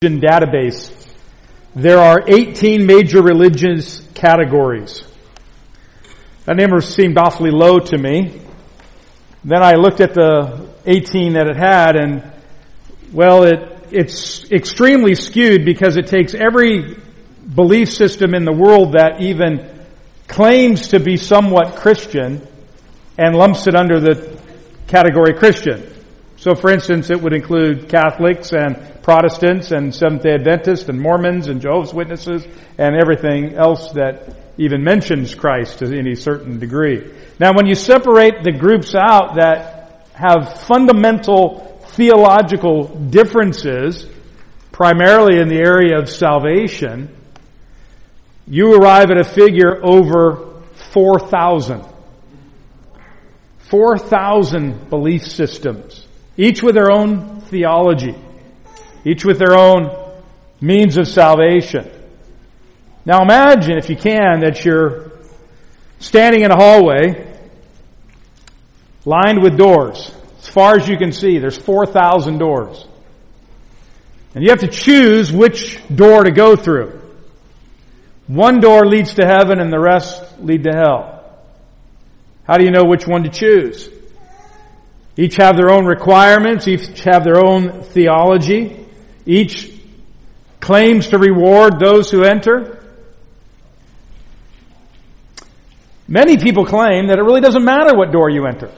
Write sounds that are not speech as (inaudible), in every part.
database, there are 18 major religious categories. That number seemed awfully low to me. Then I looked at the 18 that it had and, well, it, it's extremely skewed because it takes every belief system in the world that even claims to be somewhat Christian and lumps it under the category Christian. So for instance, it would include Catholics and Protestants and Seventh-day Adventists and Mormons and Jehovah's Witnesses and everything else that even mentions Christ to any certain degree. Now when you separate the groups out that have fundamental theological differences, primarily in the area of salvation, you arrive at a figure over 4,000. 4,000 belief systems each with their own theology, each with their own means of salvation. Now imagine, if you can, that you're standing in a hallway lined with doors. As far as you can see, there's 4,000 doors. And you have to choose which door to go through. One door leads to heaven and the rest lead to hell. How do you know which one to choose? Each have their own requirements, each have their own theology, each claims to reward those who enter. Many people claim that it really doesn't matter what door you enter.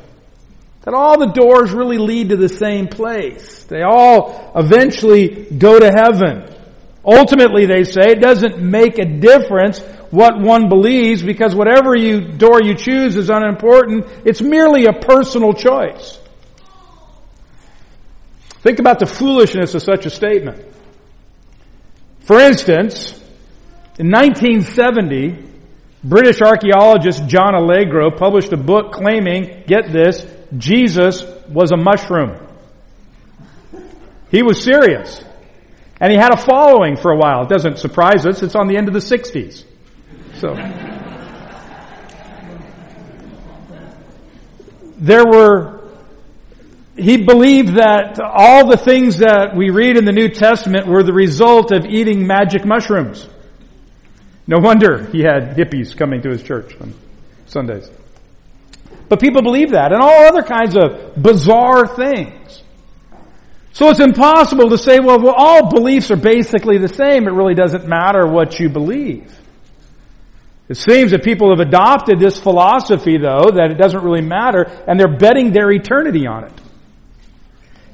That all the doors really lead to the same place. They all eventually go to heaven. Ultimately, they say, it doesn't make a difference what one believes because whatever you, door you choose is unimportant. It's merely a personal choice. Think about the foolishness of such a statement. For instance, in 1970, British archaeologist John Allegro published a book claiming, get this, Jesus was a mushroom. He was serious. And he had a following for a while. It doesn't surprise us. It's on the end of the 60s. So. (laughs) there were he believed that all the things that we read in the New Testament were the result of eating magic mushrooms. No wonder he had hippies coming to his church on Sundays. But people believe that and all other kinds of bizarre things. So it's impossible to say, well, well, all beliefs are basically the same. It really doesn't matter what you believe. It seems that people have adopted this philosophy, though, that it doesn't really matter, and they're betting their eternity on it.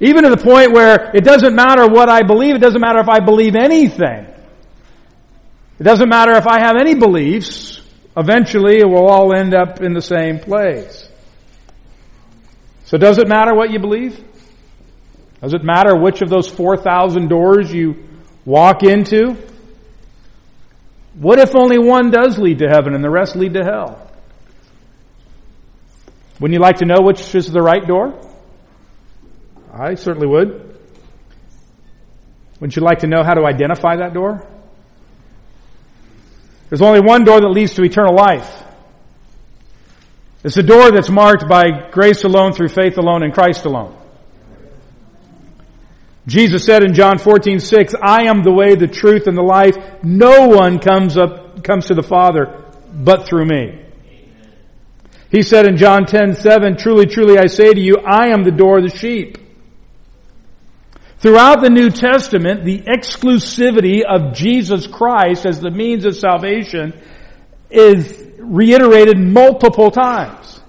Even to the point where it doesn't matter what I believe, it doesn't matter if I believe anything. It doesn't matter if I have any beliefs, eventually it will all end up in the same place. So does it matter what you believe? Does it matter which of those 4,000 doors you walk into? What if only one does lead to heaven and the rest lead to hell? Wouldn't you like to know which is the right door? I certainly would. Wouldn't you like to know how to identify that door? There's only one door that leads to eternal life. It's a door that's marked by grace alone, through faith alone, in Christ alone. Jesus said in John 14, 6, I am the way, the truth, and the life. No one comes up, comes to the Father but through me. He said in John 10, 7, Truly, truly I say to you, I am the door of the sheep. Throughout the New Testament, the exclusivity of Jesus Christ as the means of salvation is reiterated multiple times.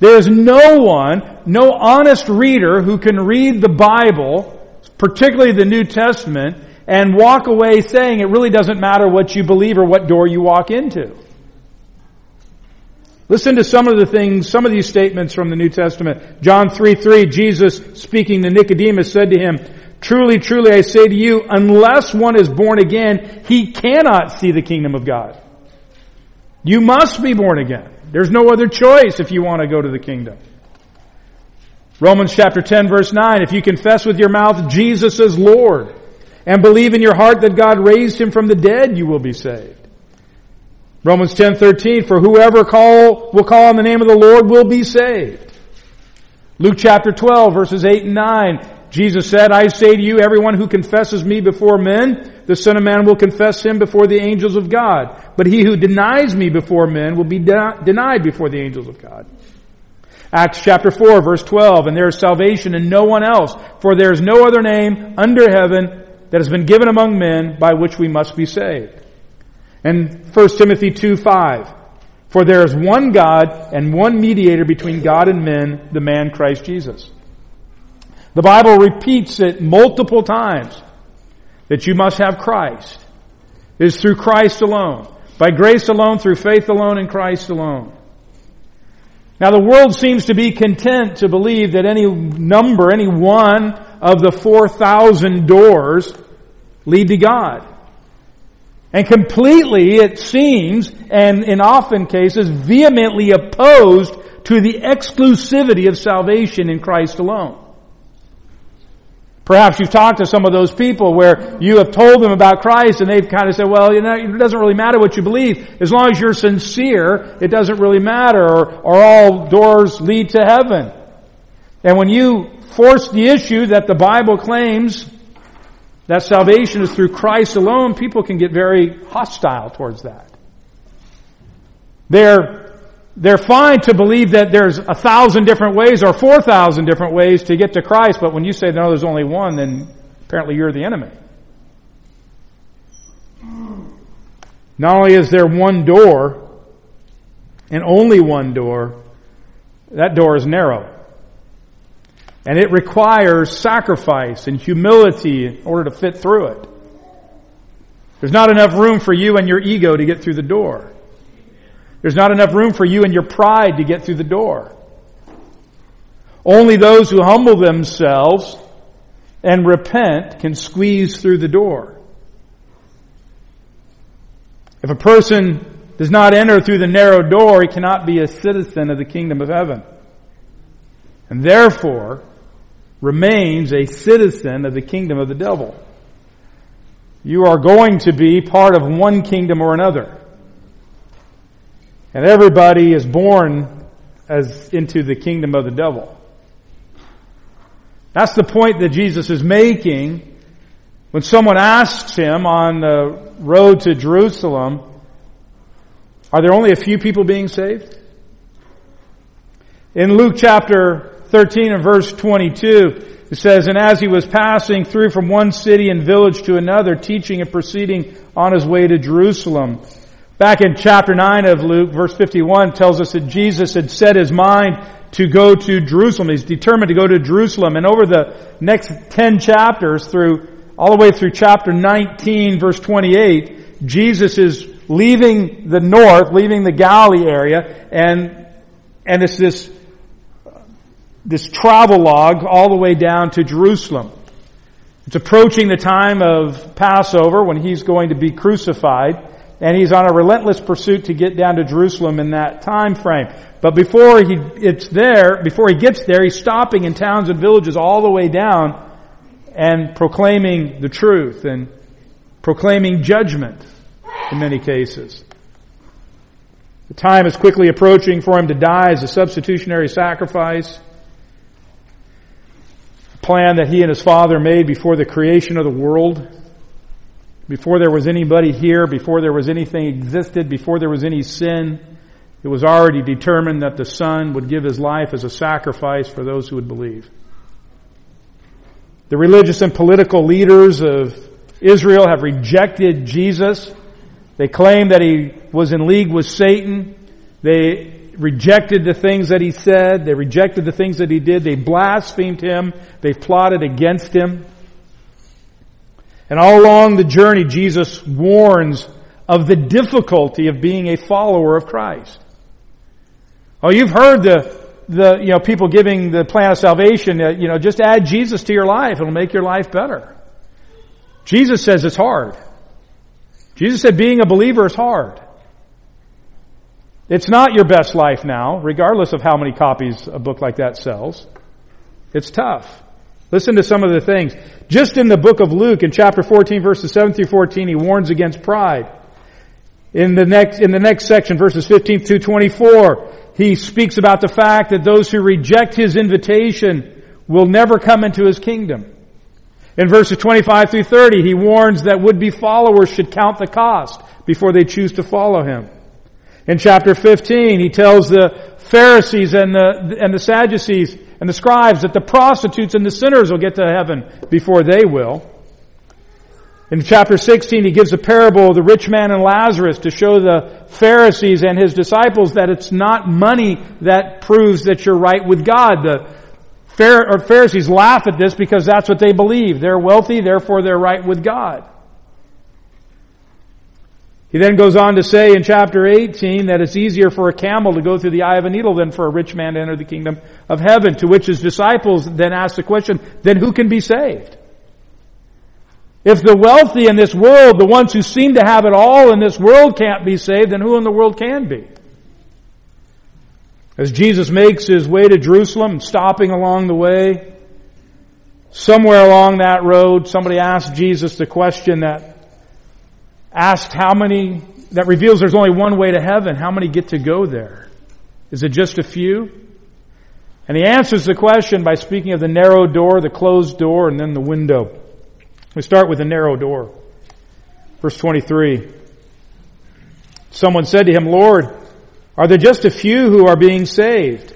There is no one, no honest reader who can read the Bible, particularly the New Testament, and walk away saying it really doesn't matter what you believe or what door you walk into. Listen to some of the things, some of these statements from the New Testament. John 3, 3, Jesus speaking to Nicodemus said to him, Truly, truly, I say to you, unless one is born again, he cannot see the kingdom of God. You must be born again. There's no other choice if you want to go to the kingdom. Romans chapter 10 verse 9, if you confess with your mouth Jesus is Lord and believe in your heart that God raised him from the dead, you will be saved. Romans 10:13 for whoever call will call on the name of the Lord will be saved. Luke chapter 12 verses 8 and 9 Jesus said, I say to you, everyone who confesses me before men, the Son of Man will confess him before the angels of God. But he who denies me before men will be de- denied before the angels of God. Acts chapter 4 verse 12, and there is salvation in no one else, for there is no other name under heaven that has been given among men by which we must be saved. And 1 Timothy 2 5, for there is one God and one mediator between God and men, the man Christ Jesus. The Bible repeats it multiple times that you must have Christ. It is through Christ alone. By grace alone, through faith alone, in Christ alone. Now the world seems to be content to believe that any number, any one of the 4,000 doors lead to God. And completely, it seems, and in often cases, vehemently opposed to the exclusivity of salvation in Christ alone. Perhaps you've talked to some of those people where you have told them about Christ and they've kind of said, well, you know, it doesn't really matter what you believe. As long as you're sincere, it doesn't really matter or, or all doors lead to heaven. And when you force the issue that the Bible claims that salvation is through Christ alone, people can get very hostile towards that. They're they're fine to believe that there's a thousand different ways or four thousand different ways to get to Christ, but when you say no, there's only one, then apparently you're the enemy. Not only is there one door, and only one door, that door is narrow. And it requires sacrifice and humility in order to fit through it. There's not enough room for you and your ego to get through the door. There's not enough room for you and your pride to get through the door. Only those who humble themselves and repent can squeeze through the door. If a person does not enter through the narrow door, he cannot be a citizen of the kingdom of heaven. And therefore, remains a citizen of the kingdom of the devil. You are going to be part of one kingdom or another. And everybody is born as into the kingdom of the devil. That's the point that Jesus is making when someone asks him on the road to Jerusalem, are there only a few people being saved? In Luke chapter 13 and verse 22, it says, And as he was passing through from one city and village to another, teaching and proceeding on his way to Jerusalem, Back in chapter 9 of Luke, verse 51 tells us that Jesus had set his mind to go to Jerusalem. He's determined to go to Jerusalem. And over the next 10 chapters through, all the way through chapter 19 verse 28, Jesus is leaving the north, leaving the Galilee area, and, and it's this, this travel log all the way down to Jerusalem. It's approaching the time of Passover when he's going to be crucified and he's on a relentless pursuit to get down to Jerusalem in that time frame. But before he it's there, before he gets there, he's stopping in towns and villages all the way down and proclaiming the truth and proclaiming judgment in many cases. The time is quickly approaching for him to die as a substitutionary sacrifice. Plan that he and his father made before the creation of the world. Before there was anybody here, before there was anything existed, before there was any sin, it was already determined that the Son would give His life as a sacrifice for those who would believe. The religious and political leaders of Israel have rejected Jesus. They claim that He was in league with Satan. They rejected the things that He said. They rejected the things that He did. They blasphemed Him. They plotted against Him. And all along the journey, Jesus warns of the difficulty of being a follower of Christ. Oh, you've heard the, the, you know, people giving the plan of salvation, you know, just add Jesus to your life. It'll make your life better. Jesus says it's hard. Jesus said being a believer is hard. It's not your best life now, regardless of how many copies a book like that sells. It's tough. Listen to some of the things. Just in the book of Luke, in chapter 14, verses 7 through 14, he warns against pride. In the next, in the next section, verses 15 through 24, he speaks about the fact that those who reject his invitation will never come into his kingdom. In verses 25 through 30, he warns that would-be followers should count the cost before they choose to follow him. In chapter 15, he tells the Pharisees and the, and the Sadducees and the scribes that the prostitutes and the sinners will get to heaven before they will. In chapter 16, he gives a parable of the rich man and Lazarus to show the Pharisees and his disciples that it's not money that proves that you're right with God. The Pharisees laugh at this because that's what they believe. They're wealthy, therefore they're right with God. He then goes on to say in chapter 18 that it's easier for a camel to go through the eye of a needle than for a rich man to enter the kingdom of heaven, to which his disciples then ask the question, then who can be saved? If the wealthy in this world, the ones who seem to have it all in this world can't be saved, then who in the world can be? As Jesus makes his way to Jerusalem, stopping along the way, somewhere along that road, somebody asked Jesus the question that asked how many, that reveals there's only one way to heaven. How many get to go there? Is it just a few? And he answers the question by speaking of the narrow door, the closed door, and then the window. We start with the narrow door. Verse 23. Someone said to him, Lord, are there just a few who are being saved?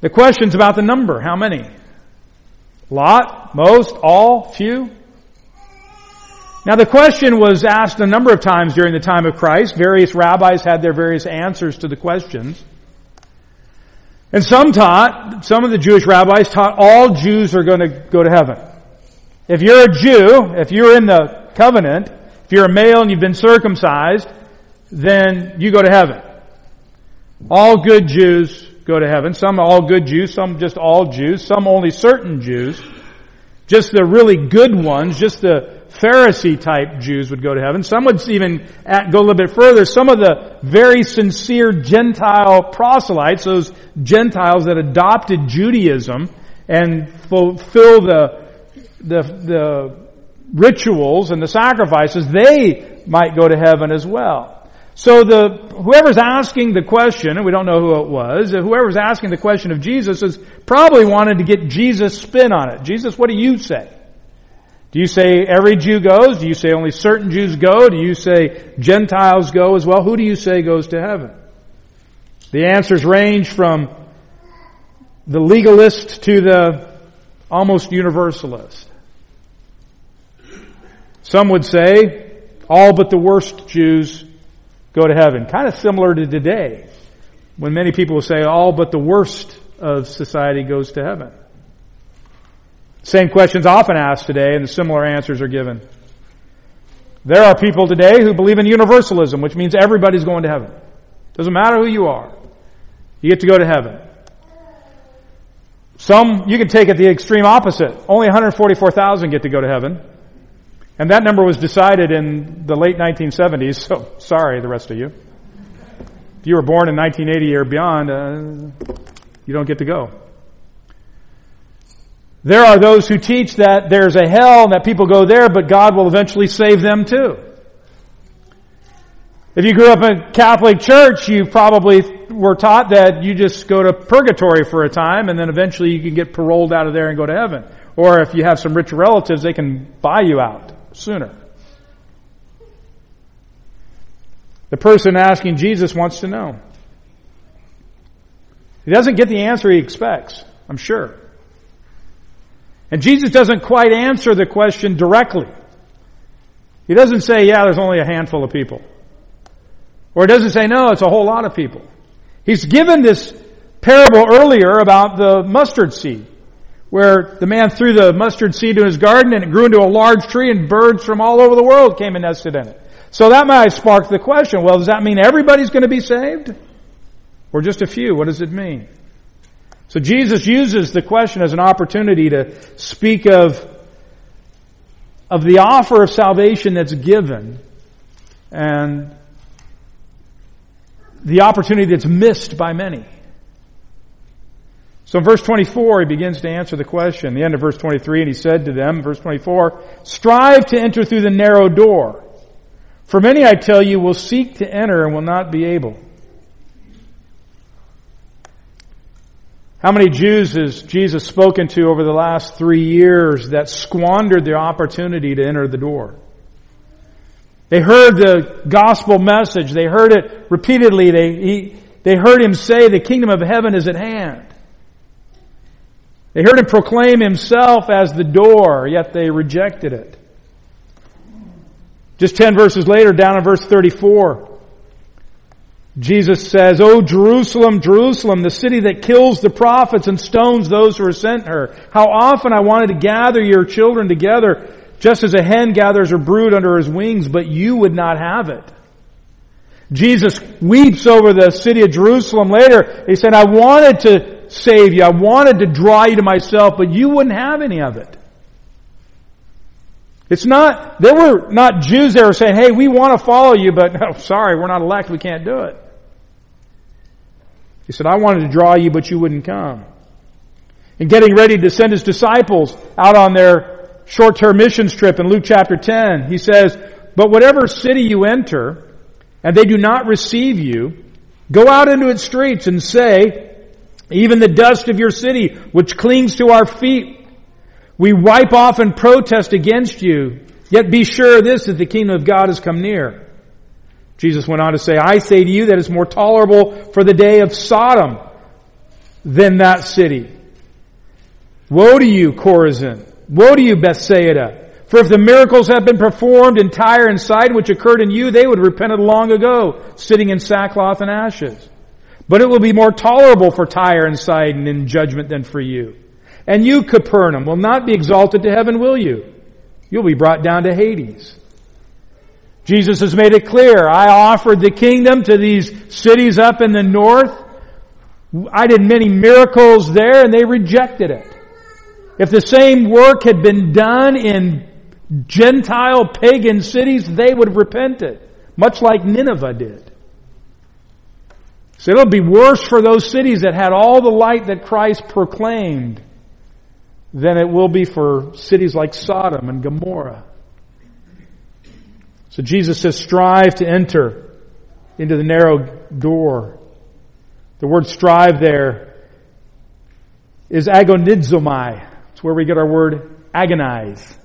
The question's about the number. How many? Lot? Most? All? Few? Now the question was asked a number of times during the time of Christ. Various rabbis had their various answers to the questions. And some taught, some of the Jewish rabbis taught all Jews are going to go to heaven. If you're a Jew, if you're in the covenant, if you're a male and you've been circumcised, then you go to heaven. All good Jews go to heaven. Some all good Jews, some just all Jews, some only certain Jews. Just the really good ones, just the Pharisee type Jews would go to heaven. Some would even go a little bit further. Some of the very sincere Gentile proselytes, those Gentiles that adopted Judaism and fulfill the, the, the rituals and the sacrifices, they might go to heaven as well. So the, whoever's asking the question, and we don't know who it was, uh, whoever's asking the question of Jesus is probably wanted to get Jesus' spin on it. Jesus, what do you say? Do you say every Jew goes? Do you say only certain Jews go? Do you say Gentiles go as well? Who do you say goes to heaven? The answers range from the legalist to the almost universalist. Some would say all but the worst Jews go to heaven. Kind of similar to today, when many people say all but the worst of society goes to heaven. Same questions often asked today, and similar answers are given. There are people today who believe in universalism, which means everybody's going to heaven. Doesn't matter who you are. You get to go to heaven. Some, you can take it the extreme opposite. Only 144,000 get to go to heaven. And that number was decided in the late 1970s, so (laughs) sorry, the rest of you. If you were born in 1980 or beyond, uh, you don't get to go. There are those who teach that there's a hell and that people go there, but God will eventually save them too. If you grew up in a Catholic church, you probably were taught that you just go to purgatory for a time and then eventually you can get paroled out of there and go to heaven. Or if you have some rich relatives, they can buy you out sooner. The person asking Jesus wants to know. He doesn't get the answer he expects, I'm sure. And Jesus doesn't quite answer the question directly. He doesn't say, yeah, there's only a handful of people. Or he doesn't say, no, it's a whole lot of people. He's given this parable earlier about the mustard seed where the man threw the mustard seed in his garden and it grew into a large tree and birds from all over the world came and nested in it. So that might spark the question, well, does that mean everybody's going to be saved? Or just a few? What does it mean? So Jesus uses the question as an opportunity to speak of, of the offer of salvation that's given and the opportunity that's missed by many. So in verse 24, he begins to answer the question. The end of verse 23, and he said to them, verse 24, strive to enter through the narrow door. For many, I tell you, will seek to enter and will not be able. How many Jews has Jesus spoken to over the last three years that squandered the opportunity to enter the door? They heard the gospel message. They heard it repeatedly. They, he, they heard him say the kingdom of heaven is at hand. They heard him proclaim himself as the door, yet they rejected it. Just 10 verses later, down in verse 34, Jesus says, O Jerusalem, Jerusalem, the city that kills the prophets and stones those who are sent her. How often I wanted to gather your children together, just as a hen gathers her brood under his wings, but you would not have it. Jesus weeps over the city of Jerusalem later. He said, I wanted to save you. I wanted to draw you to myself, but you wouldn't have any of it. It's not, there were not Jews there saying, hey, we want to follow you, but (laughs) oh, sorry, we're not elect, we can't do it. He said, I wanted to draw you, but you wouldn't come. And getting ready to send his disciples out on their short-term missions trip in Luke chapter 10, he says, But whatever city you enter, and they do not receive you, go out into its streets and say, even the dust of your city, which clings to our feet, we wipe off and protest against you. Yet be sure this, that the kingdom of God has come near. Jesus went on to say, I say to you that it's more tolerable for the day of Sodom than that city. Woe to you, Chorazin! Woe to you, Bethsaida! For if the miracles had been performed in Tyre and Sidon which occurred in you, they would have repented long ago, sitting in sackcloth and ashes. But it will be more tolerable for Tyre and Sidon in judgment than for you. And you, Capernaum, will not be exalted to heaven, will you? You'll be brought down to Hades. Jesus has made it clear. I offered the kingdom to these cities up in the north. I did many miracles there and they rejected it. If the same work had been done in Gentile pagan cities, they would have repented, much like Nineveh did. So it'll be worse for those cities that had all the light that Christ proclaimed than it will be for cities like Sodom and Gomorrah. So Jesus says, strive to enter into the narrow door. The word strive there is agonizomai. It's where we get our word agonize.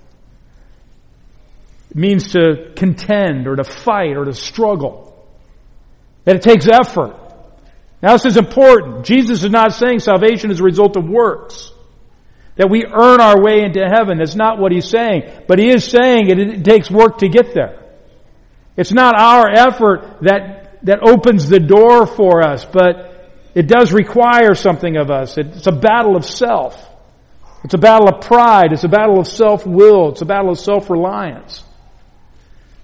It means to contend or to fight or to struggle. That it takes effort. Now this is important. Jesus is not saying salvation is a result of works. That we earn our way into heaven. That's not what he's saying. But he is saying it, it takes work to get there. It's not our effort that, that opens the door for us, but it does require something of us. It's a battle of self. It's a battle of pride. It's a battle of self-will. It's a battle of self-reliance.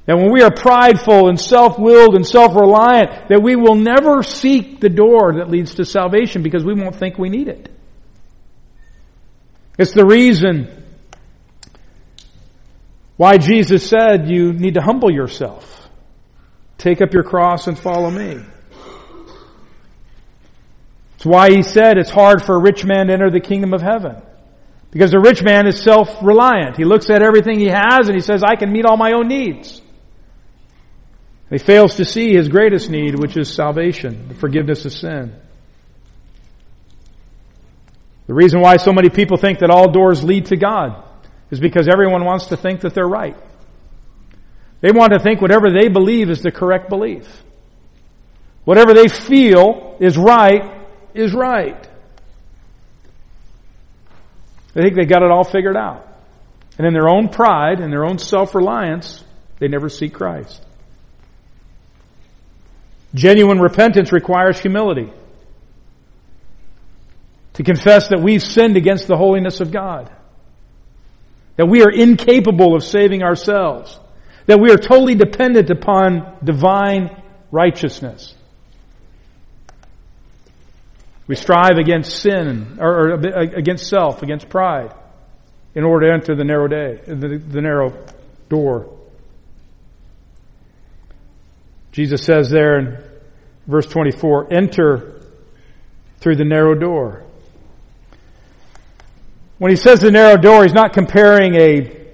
And when we are prideful and self-willed and self-reliant, that we will never seek the door that leads to salvation because we won't think we need it. It's the reason why Jesus said you need to humble yourself. Take up your cross and follow me. It's why he said it's hard for a rich man to enter the kingdom of heaven. Because a rich man is self-reliant. He looks at everything he has and he says, I can meet all my own needs. He fails to see his greatest need, which is salvation, the forgiveness of sin. The reason why so many people think that all doors lead to God is because everyone wants to think that they're right. They want to think whatever they believe is the correct belief. Whatever they feel is right is right. They think they got it all figured out. And in their own pride and their own self-reliance, they never seek Christ. Genuine repentance requires humility. To confess that we've sinned against the holiness of God. That we are incapable of saving ourselves. That we are totally dependent upon divine righteousness. We strive against sin, or, or against self, against pride, in order to enter the narrow day, the, the narrow door. Jesus says there in verse 24, enter through the narrow door. When he says the narrow door, he's not comparing a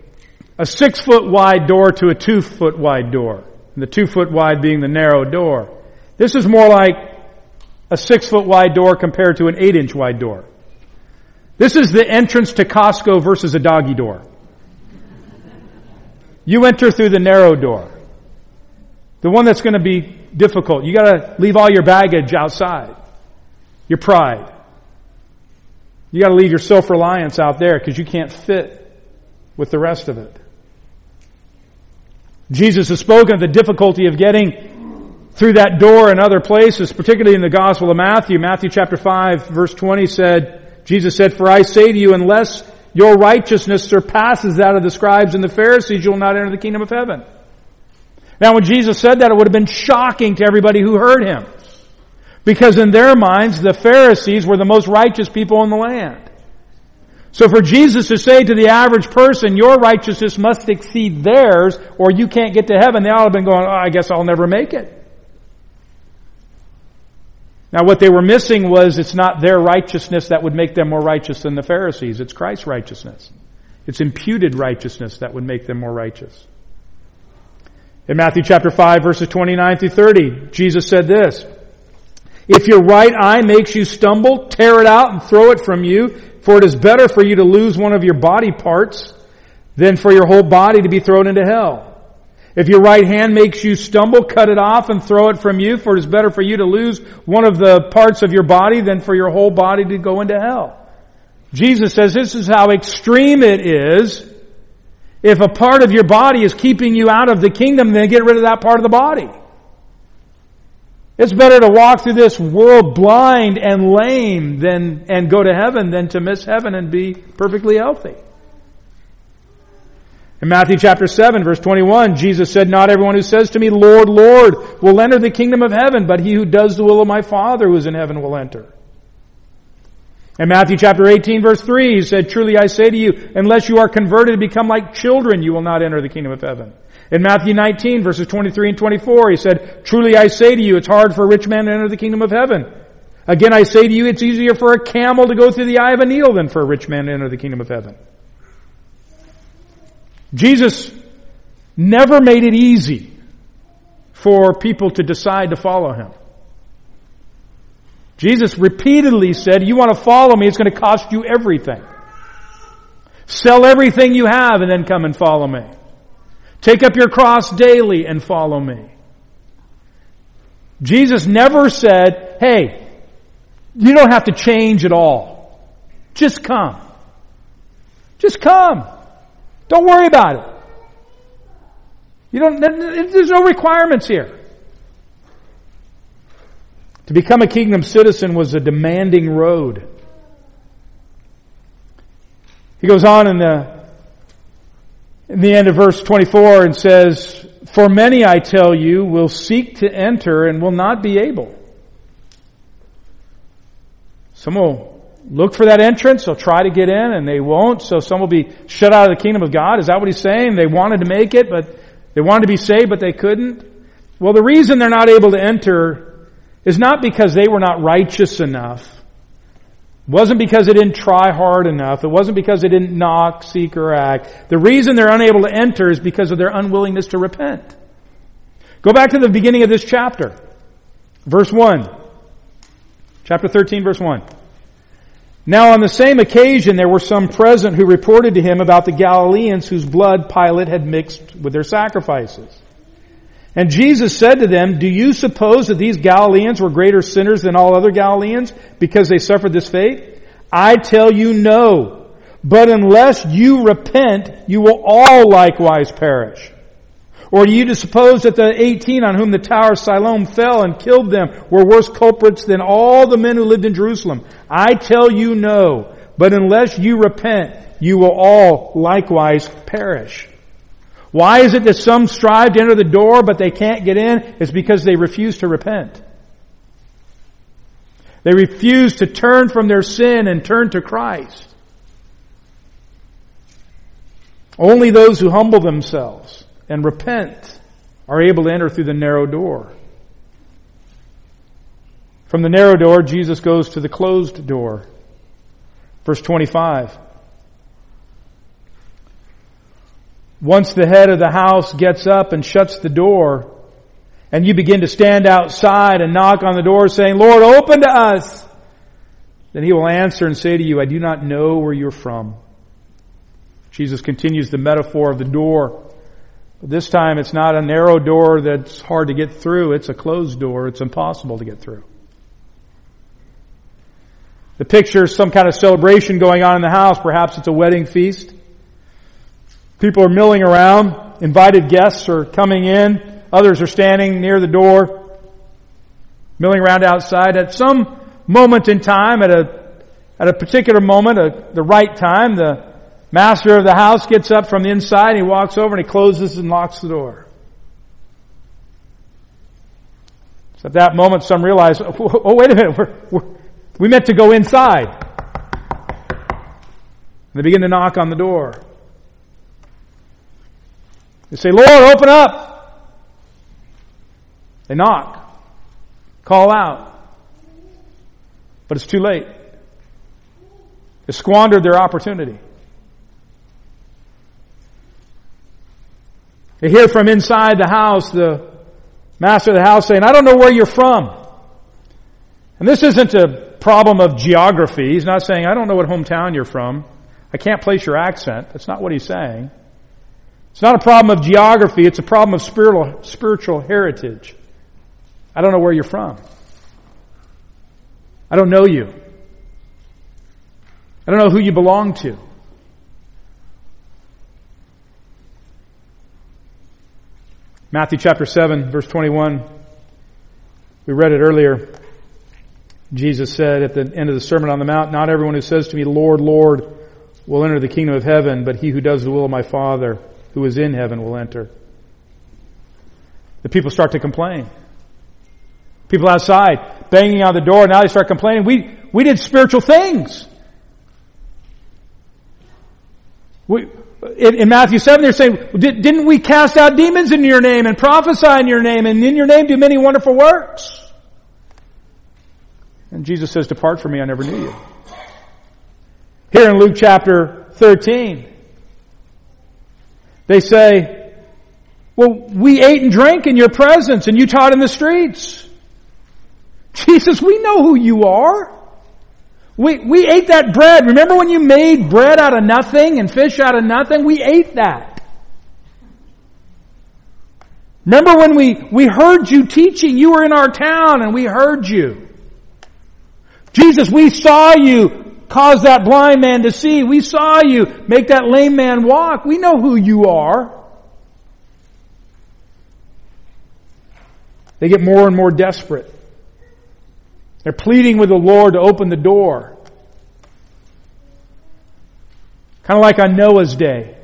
a six foot wide door to a two foot wide door. And the two foot wide being the narrow door. This is more like a six foot wide door compared to an eight inch wide door. This is the entrance to Costco versus a doggy door. You enter through the narrow door. The one that's going to be difficult. You gotta leave all your baggage outside. Your pride. You gotta leave your self-reliance out there because you can't fit with the rest of it. Jesus has spoken of the difficulty of getting through that door in other places, particularly in the Gospel of Matthew. Matthew chapter 5 verse 20 said, Jesus said, For I say to you, unless your righteousness surpasses that of the scribes and the Pharisees, you will not enter the kingdom of heaven. Now when Jesus said that, it would have been shocking to everybody who heard him. Because in their minds, the Pharisees were the most righteous people in the land. So for Jesus to say to the average person, your righteousness must exceed theirs or you can't get to heaven, they to have been going, oh, I guess I'll never make it. Now what they were missing was it's not their righteousness that would make them more righteous than the Pharisees. It's Christ's righteousness. It's imputed righteousness that would make them more righteous. In Matthew chapter 5 verses 29 through 30, Jesus said this, If your right eye makes you stumble, tear it out and throw it from you, for it is better for you to lose one of your body parts than for your whole body to be thrown into hell. If your right hand makes you stumble, cut it off and throw it from you, for it is better for you to lose one of the parts of your body than for your whole body to go into hell. Jesus says this is how extreme it is. If a part of your body is keeping you out of the kingdom, then get rid of that part of the body. It's better to walk through this world blind and lame than, and go to heaven than to miss heaven and be perfectly healthy. In Matthew chapter 7 verse 21, Jesus said, Not everyone who says to me, Lord, Lord, will enter the kingdom of heaven, but he who does the will of my Father who is in heaven will enter. In Matthew chapter 18 verse 3, he said, Truly I say to you, unless you are converted and become like children, you will not enter the kingdom of heaven. In Matthew 19 verses 23 and 24, he said, Truly I say to you, it's hard for a rich man to enter the kingdom of heaven. Again I say to you, it's easier for a camel to go through the eye of a needle than for a rich man to enter the kingdom of heaven. Jesus never made it easy for people to decide to follow him. Jesus repeatedly said, you want to follow me, it's going to cost you everything. Sell everything you have and then come and follow me. Take up your cross daily and follow me. Jesus never said, hey, you don't have to change at all. Just come. Just come. Don't worry about it. You don't, there's no requirements here. To become a kingdom citizen was a demanding road. He goes on in the, in the end of verse 24 and says, For many, I tell you, will seek to enter and will not be able. Some will look for that entrance. They'll try to get in and they won't. So some will be shut out of the kingdom of God. Is that what he's saying? They wanted to make it, but they wanted to be saved, but they couldn't. Well, the reason they're not able to enter is not because they were not righteous enough. It wasn't because they didn't try hard enough. It wasn't because they didn't knock, seek, or act. The reason they're unable to enter is because of their unwillingness to repent. Go back to the beginning of this chapter. Verse 1. Chapter 13, verse 1. Now on the same occasion there were some present who reported to him about the Galileans whose blood Pilate had mixed with their sacrifices. And Jesus said to them, Do you suppose that these Galileans were greater sinners than all other Galileans because they suffered this fate? I tell you no. But unless you repent, you will all likewise perish. Or do you suppose that the 18 on whom the tower of Siloam fell and killed them were worse culprits than all the men who lived in Jerusalem? I tell you no. But unless you repent, you will all likewise perish. Why is it that some strive to enter the door but they can't get in? It's because they refuse to repent. They refuse to turn from their sin and turn to Christ. Only those who humble themselves and repent are able to enter through the narrow door. From the narrow door, Jesus goes to the closed door. Verse 25. Once the head of the house gets up and shuts the door, and you begin to stand outside and knock on the door saying, Lord, open to us. Then he will answer and say to you, I do not know where you're from. Jesus continues the metaphor of the door. This time it's not a narrow door that's hard to get through. It's a closed door. It's impossible to get through. The picture is some kind of celebration going on in the house. Perhaps it's a wedding feast. People are milling around. Invited guests are coming in. Others are standing near the door, milling around outside. At some moment in time, at a, at a particular moment, at the right time, the master of the house gets up from the inside, he walks over and he closes and locks the door. So at that moment, some realize, oh, oh wait a minute, we're, we're, we meant to go inside. And they begin to knock on the door. They say, Lord, open up. They knock, call out. But it's too late. They squandered their opportunity. They hear from inside the house the master of the house saying, I don't know where you're from. And this isn't a problem of geography. He's not saying, I don't know what hometown you're from. I can't place your accent. That's not what he's saying. It's not a problem of geography. It's a problem of spiritual, spiritual heritage. I don't know where you're from. I don't know you. I don't know who you belong to. Matthew chapter 7 verse 21. We read it earlier. Jesus said at the end of the Sermon on the Mount, Not everyone who says to me, Lord, Lord, will enter the kingdom of heaven, but he who does the will of my Father who is in heaven will enter. The people start to complain. People outside banging on the door. Now they start complaining. We, we did spiritual things. We, in, in Matthew 7, they're saying, didn't we cast out demons in your name and prophesy in your name and in your name do many wonderful works? And Jesus says, depart from me, I never knew you. Here in Luke chapter 13, they say, well, we ate and drank in your presence and you taught in the streets. Jesus, we know who you are. We, we ate that bread. Remember when you made bread out of nothing and fish out of nothing? We ate that. Remember when we, we heard you teaching? You were in our town and we heard you. Jesus, we saw you cause that blind man to see. We saw you make that lame man walk. We know who you are. They get more and more desperate. They're pleading with the Lord to open the door. Kind of like on Noah's day.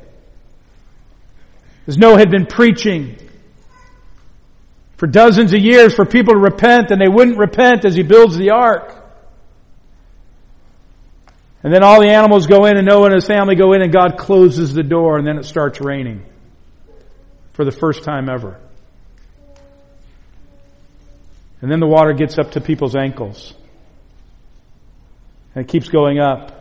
As Noah had been preaching for dozens of years for people to repent and they wouldn't repent as he builds the ark. And then all the animals go in and Noah and his family go in and God closes the door and then it starts raining for the first time ever. And then the water gets up to people's ankles. And it keeps going up.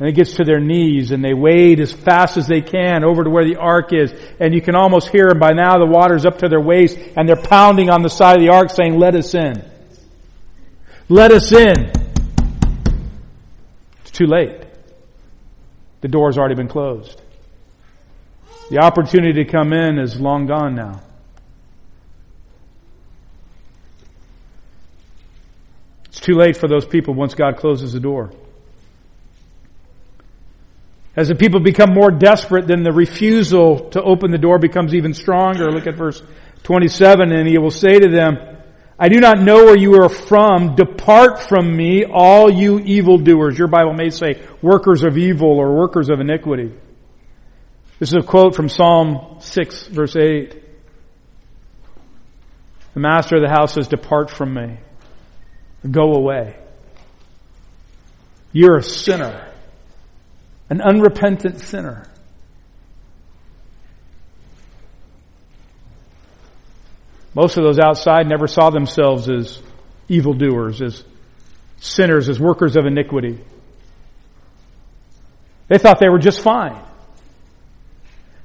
And it gets to their knees and they wade as fast as they can over to where the ark is. And you can almost hear them by now the water's up to their waist and they're pounding on the side of the ark saying, let us in. Let us in. Too late. The door's already been closed. The opportunity to come in is long gone now. It's too late for those people once God closes the door. As the people become more desperate, then the refusal to open the door becomes even stronger. Look at verse 27, and he will say to them, I do not know where you are from. Depart from me, all you evildoers. Your Bible may say workers of evil or workers of iniquity. This is a quote from Psalm 6 verse 8. The master of the house says, depart from me. Go away. You're a sinner. An unrepentant sinner. Most of those outside never saw themselves as evildoers, as sinners, as workers of iniquity. They thought they were just fine.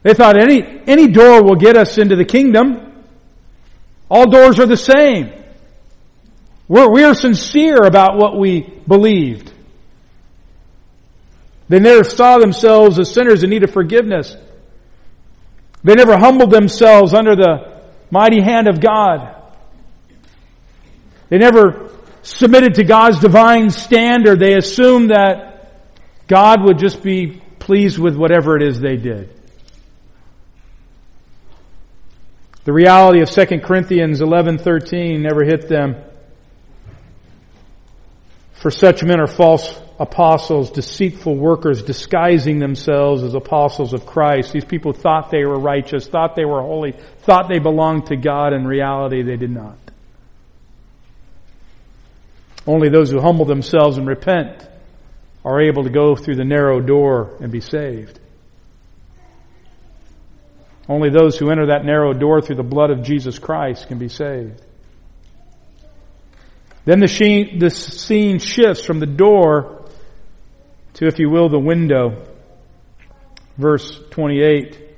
They thought any, any door will get us into the kingdom. All doors are the same. We're, we are sincere about what we believed. They never saw themselves as sinners in need of forgiveness. They never humbled themselves under the mighty hand of God. They never submitted to God's divine standard. They assumed that God would just be pleased with whatever it is they did. The reality of 2 Corinthians 11:13 never hit them. For such men are false apostles, deceitful workers, disguising themselves as apostles of Christ. These people thought they were righteous, thought they were holy, thought they belonged to God. In reality, they did not. Only those who humble themselves and repent are able to go through the narrow door and be saved. Only those who enter that narrow door through the blood of Jesus Christ can be saved. Then the, scene shifts from the door to, if you will, the window. Verse 28.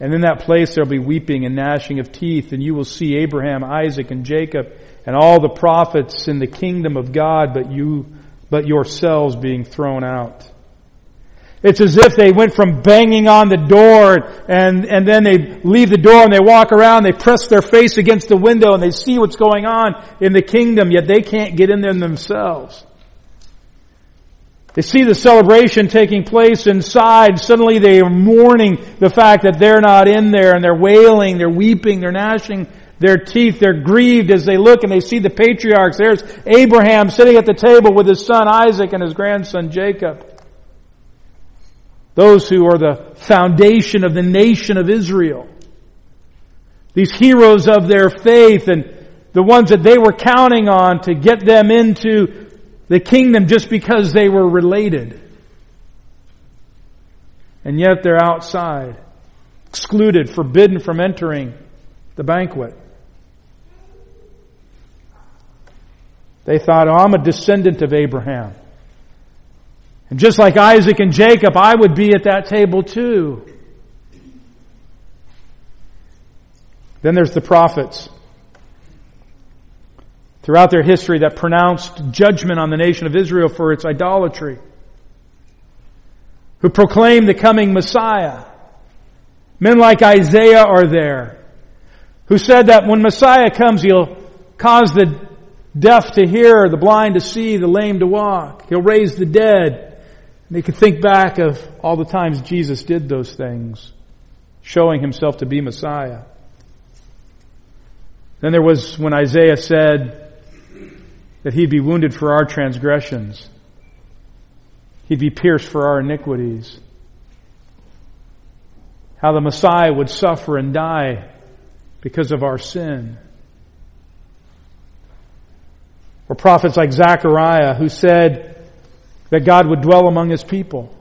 And in that place there'll be weeping and gnashing of teeth, and you will see Abraham, Isaac, and Jacob, and all the prophets in the kingdom of God, but you, but yourselves being thrown out. It's as if they went from banging on the door and, and then they leave the door and they walk around, they press their face against the window and they see what's going on in the kingdom, yet they can't get in there themselves. They see the celebration taking place inside. Suddenly they are mourning the fact that they're not in there and they're wailing, they're weeping, they're gnashing their teeth. They're grieved as they look and they see the patriarchs. There's Abraham sitting at the table with his son Isaac and his grandson Jacob. Those who are the foundation of the nation of Israel. These heroes of their faith and the ones that they were counting on to get them into the kingdom just because they were related. And yet they're outside, excluded, forbidden from entering the banquet. They thought, oh, I'm a descendant of Abraham. And just like Isaac and Jacob, I would be at that table too. Then there's the prophets. Throughout their history that pronounced judgment on the nation of Israel for its idolatry. Who proclaimed the coming Messiah. Men like Isaiah are there. Who said that when Messiah comes, he'll cause the deaf to hear, the blind to see, the lame to walk. He'll raise the dead. And they could think back of all the times Jesus did those things, showing himself to be Messiah. Then there was when Isaiah said that he'd be wounded for our transgressions. He'd be pierced for our iniquities. How the Messiah would suffer and die because of our sin. Or prophets like Zechariah who said, that God would dwell among his people.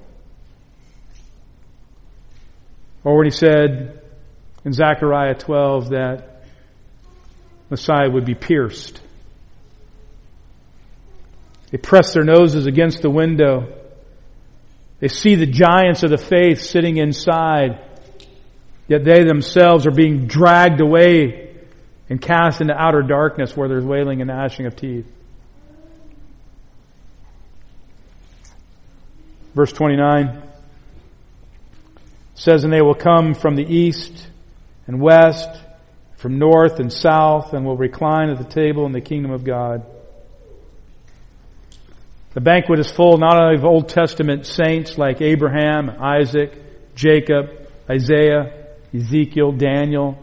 Or when he said in Zechariah 12 that Messiah would be pierced. They press their noses against the window. They see the giants of the faith sitting inside, yet they themselves are being dragged away and cast into outer darkness where there's wailing and gnashing of teeth. Verse 29 says, And they will come from the east and west, from north and south, and will recline at the table in the kingdom of God. The banquet is full not only of Old Testament saints like Abraham, Isaac, Jacob, Isaiah, Ezekiel, Daniel.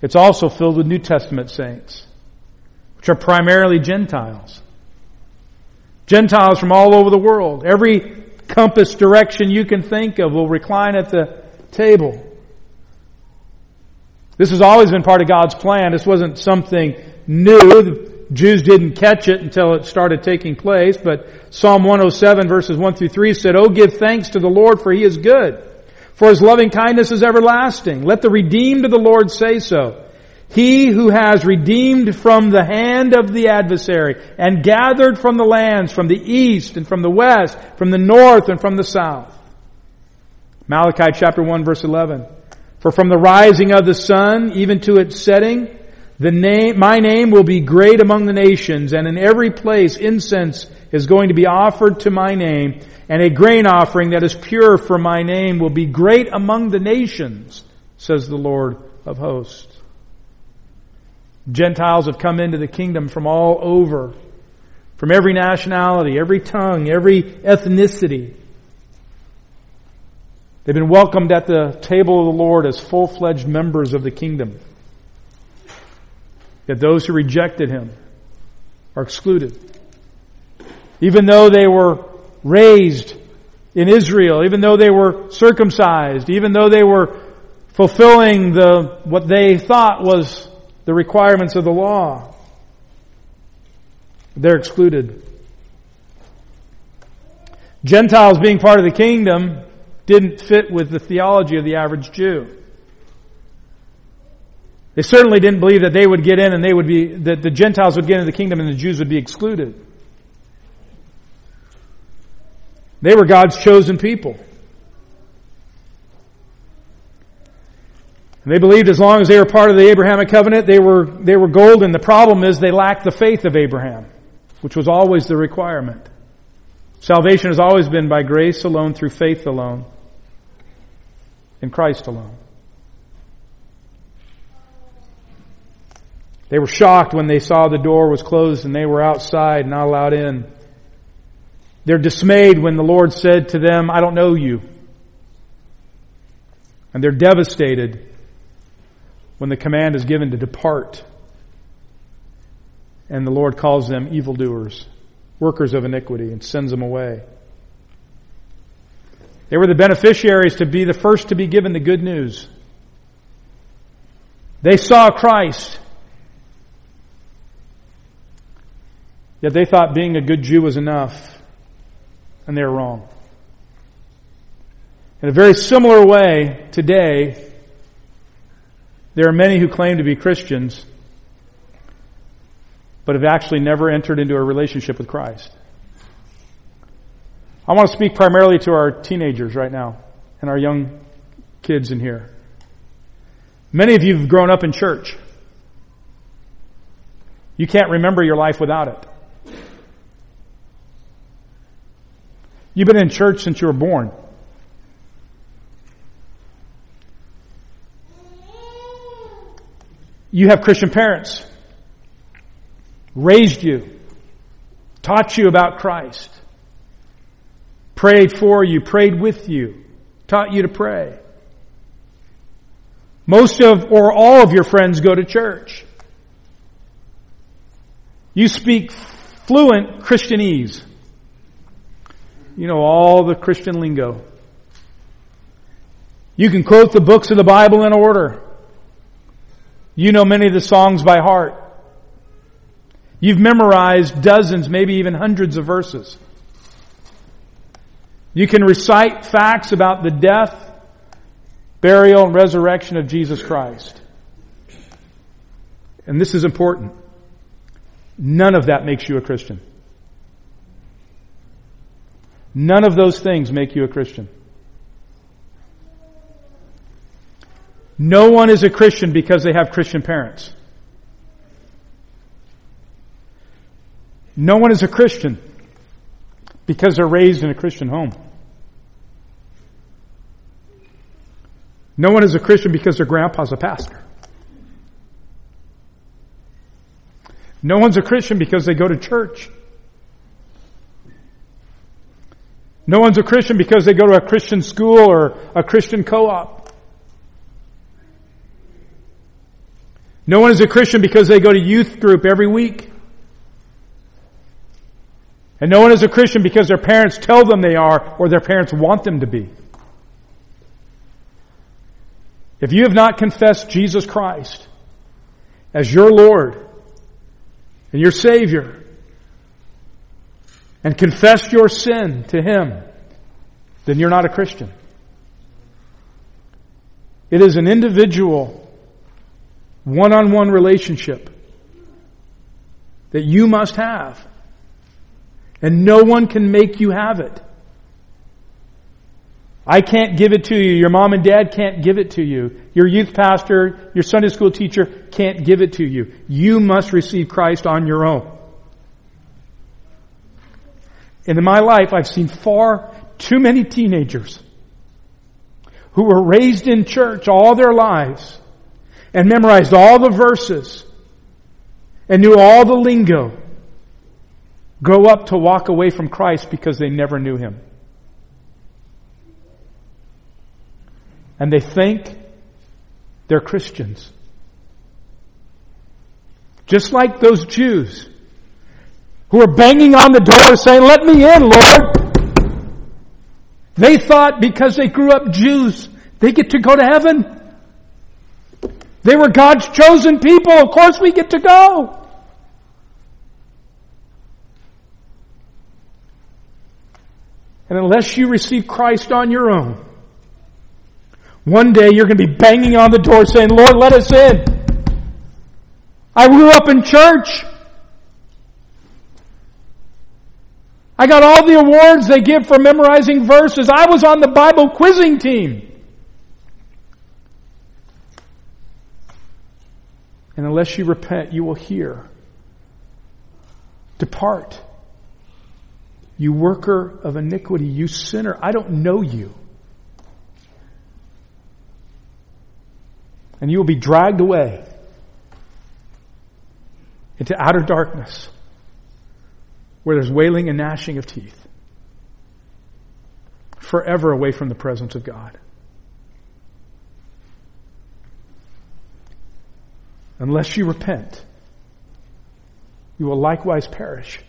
It's also filled with New Testament saints, which are primarily Gentiles. Gentiles from all over the world. Every compass direction you can think of will recline at the table. This has always been part of God's plan. This wasn't something new. Jews didn't catch it until it started taking place, but Psalm 107 verses 1 through 3 said, Oh, give thanks to the Lord for he is good, for his loving kindness is everlasting. Let the redeemed of the Lord say so. He who has redeemed from the hand of the adversary and gathered from the lands, from the east and from the west, from the north and from the south. Malachi chapter 1 verse 11. For from the rising of the sun even to its setting, The name, my name will be great among the nations, and in every place incense is going to be offered to my name, and a grain offering that is pure for my name will be great among the nations, says the Lord of hosts. Gentiles have come into the kingdom from all over, from every nationality, every tongue, every ethnicity. They've been welcomed at the table of the Lord as full-fledged members of the kingdom. Yet those who rejected him are excluded. Even though they were raised in Israel, even though they were circumcised, even though they were fulfilling the, what they thought was the requirements of the law, they're excluded. Gentiles being part of the kingdom didn't fit with the theology of the average Jew. They certainly didn't believe that they would get in and they would be, that the Gentiles would get into the kingdom and the Jews would be excluded. They were God's chosen people. And they believed as long as they were part of the Abrahamic covenant, they were, they were golden. The problem is they lacked the faith of Abraham, which was always the requirement. Salvation has always been by grace alone, through faith alone, in Christ alone. They were shocked when they saw the door was closed and they were outside, not allowed in. They're dismayed when the Lord said to them, I don't know you. And they're devastated when the command is given to depart. And the Lord calls them evildoers, workers of iniquity, and sends them away. They were the beneficiaries to be the first to be given the good news. They saw Christ. Yet they thought being a good Jew was enough, and they were wrong. In a very similar way, today, there are many who claim to be Christians, but have actually never entered into a relationship with Christ. I want to speak primarily to our teenagers right now and our young kids in here. Many of you have grown up in church. You can't remember your life without it. You've been in church since you were born. You have Christian parents, raised you, taught you about Christ, prayed for you, prayed with you, taught you to pray. Most of or all of your friends go to church. You speak fluent Christianese. You know all the Christian lingo. You can quote the books of the Bible in order. You know many of the songs by heart. You've memorized dozens, maybe even hundreds of verses. You can recite facts about the death, burial, and resurrection of Jesus Christ. And this is important. None of that makes you a Christian. None of those things make you a Christian. No one is a Christian because they have Christian parents. No one is a Christian because they're raised in a Christian home. No one is a Christian because their grandpa's a pastor. No one's a Christian because they go to church. No one's a Christian because they go to a Christian school or a Christian co-op. No one is a Christian because they go to youth group every week. And no one is a Christian because their parents tell them they are or their parents want them to be. If you have not confessed Jesus Christ as your Lord and your Savior, and confess your sin to Him, then you're not a Christian. It is an individual, one-on-one relationship that you must have. And no one can make you have it. I can't give it to you. Your mom and dad can't give it to you. Your youth pastor, your Sunday school teacher can't give it to you. You must receive Christ on your own. And in my life, I've seen far too many teenagers who were raised in church all their lives and memorized all the verses and knew all the lingo grow up to walk away from Christ because they never knew Him. And they think they're Christians. Just like those Jews who were banging on the door saying, let me in, Lord. They thought because they grew up Jews, they get to go to heaven. They were God's chosen people. Of course we get to go. And unless you receive Christ on your own, one day you're going to be banging on the door saying, Lord, let us in. I grew up in church. I got all the awards they give for memorizing verses. I was on the Bible quizzing team. And unless you repent, you will hear. Depart. You worker of iniquity, you sinner, I don't know you. And you will be dragged away into outer darkness where there's wailing and gnashing of teeth. Forever away from the presence of God. Unless you repent, you will likewise perish.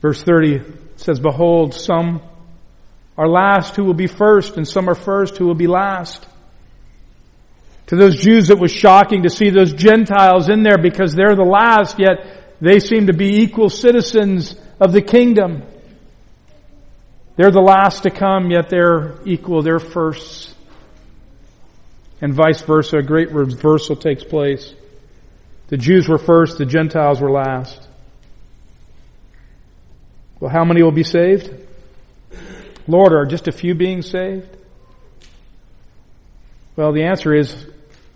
Verse 30 says, Behold, some are last who will be first, and some are first who will be last. To those Jews, it was shocking to see those Gentiles in there because they're the last, yet they seem to be equal citizens of the kingdom. They're the last to come, yet they're equal, they're first. And vice versa, a great reversal takes place. The Jews were first, the Gentiles were last. Well, how many will be saved? Lord, are just a few being saved? Well, the answer is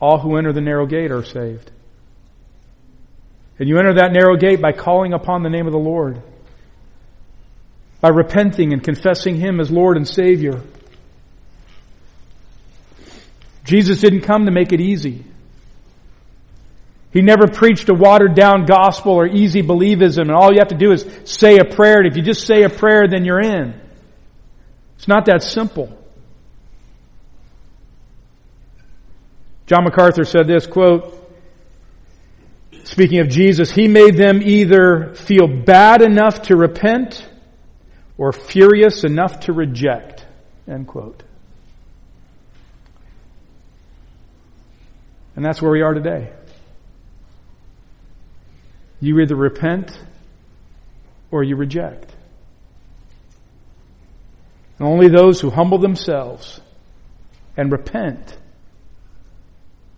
all who enter the narrow gate are saved. And you enter that narrow gate by calling upon the name of the Lord, by repenting and confessing Him as Lord and Savior. Jesus didn't come to make it easy. He never preached a watered down gospel or easy believism and all you have to do is say a prayer and if you just say a prayer then you're in. It's not that simple. John MacArthur said this quote, speaking of Jesus, he made them either feel bad enough to repent or furious enough to reject. End quote. And that's where we are today. You either repent or you reject. And only those who humble themselves and repent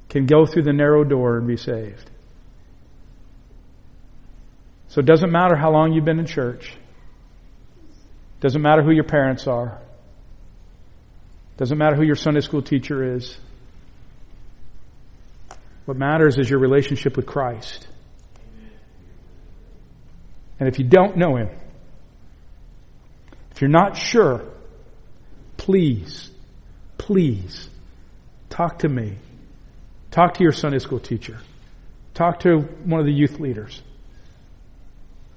can go through the narrow door and be saved. So it doesn't matter how long you've been in church. Doesn't matter who your parents are. Doesn't matter who your Sunday school teacher is. What matters is your relationship with Christ. And if you don't know Him, if you're not sure, please, please talk to me. Talk to your Sunday school teacher. Talk to one of the youth leaders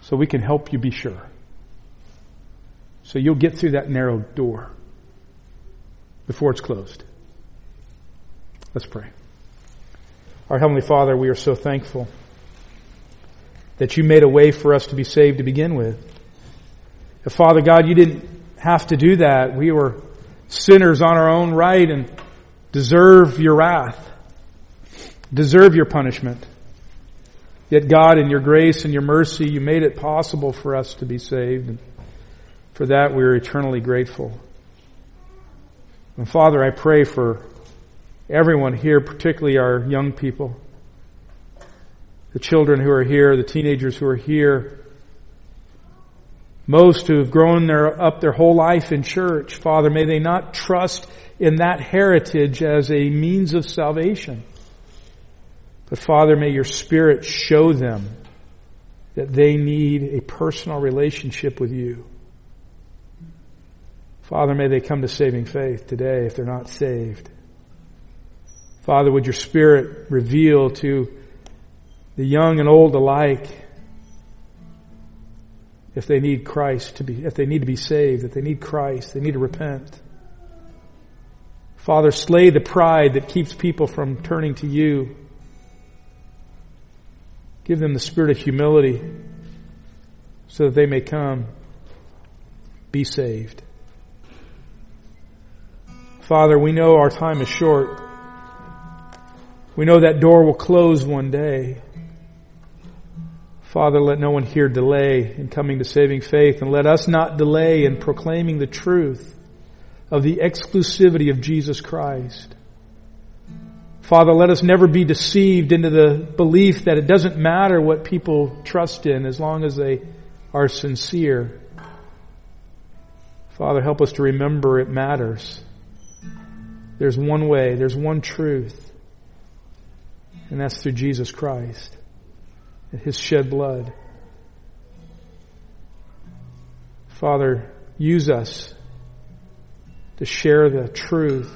so we can help you be sure. So you'll get through that narrow door before it's closed. Let's pray. Our Heavenly Father, we are so thankful that you made a way for us to be saved to begin with. Father God, you didn't have to do that. We were sinners on our own right and deserve your wrath, deserve your punishment. Yet God, in your grace and your mercy, you made it possible for us to be saved. And for that, we are eternally grateful. And Father, I pray for everyone here, particularly our young people. the children who are here, the teenagers who are here, most who have grown their, up their whole life in church, Father, may they not trust in that heritage as a means of salvation. But Father, may your Spirit show them that they need a personal relationship with you. Father, may they come to saving faith today if they're not saved. Father, would your Spirit reveal to the young and old alike if they need Christ to be, if they need to be saved, if they need Christ, they need to repent. Father, slay the pride that keeps people from turning to you. Give them the spirit of humility so that they may come, be saved. Father, we know our time is short. We know that door will close one day. Father, let no one here delay in coming to saving faith, and let us not delay in proclaiming the truth of the exclusivity of Jesus Christ. Father, let us never be deceived into the belief that it doesn't matter what people trust in as long as they are sincere. Father, help us to remember it matters. There's one way, there's one truth, and that's through Jesus Christ and his shed blood. Father, use us to share the truth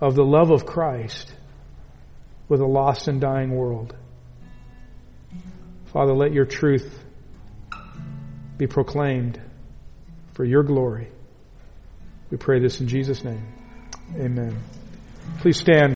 of the love of Christ with a lost and dying world. Father, let your truth be proclaimed for your glory. We pray this in Jesus' name. Amen. Please stand.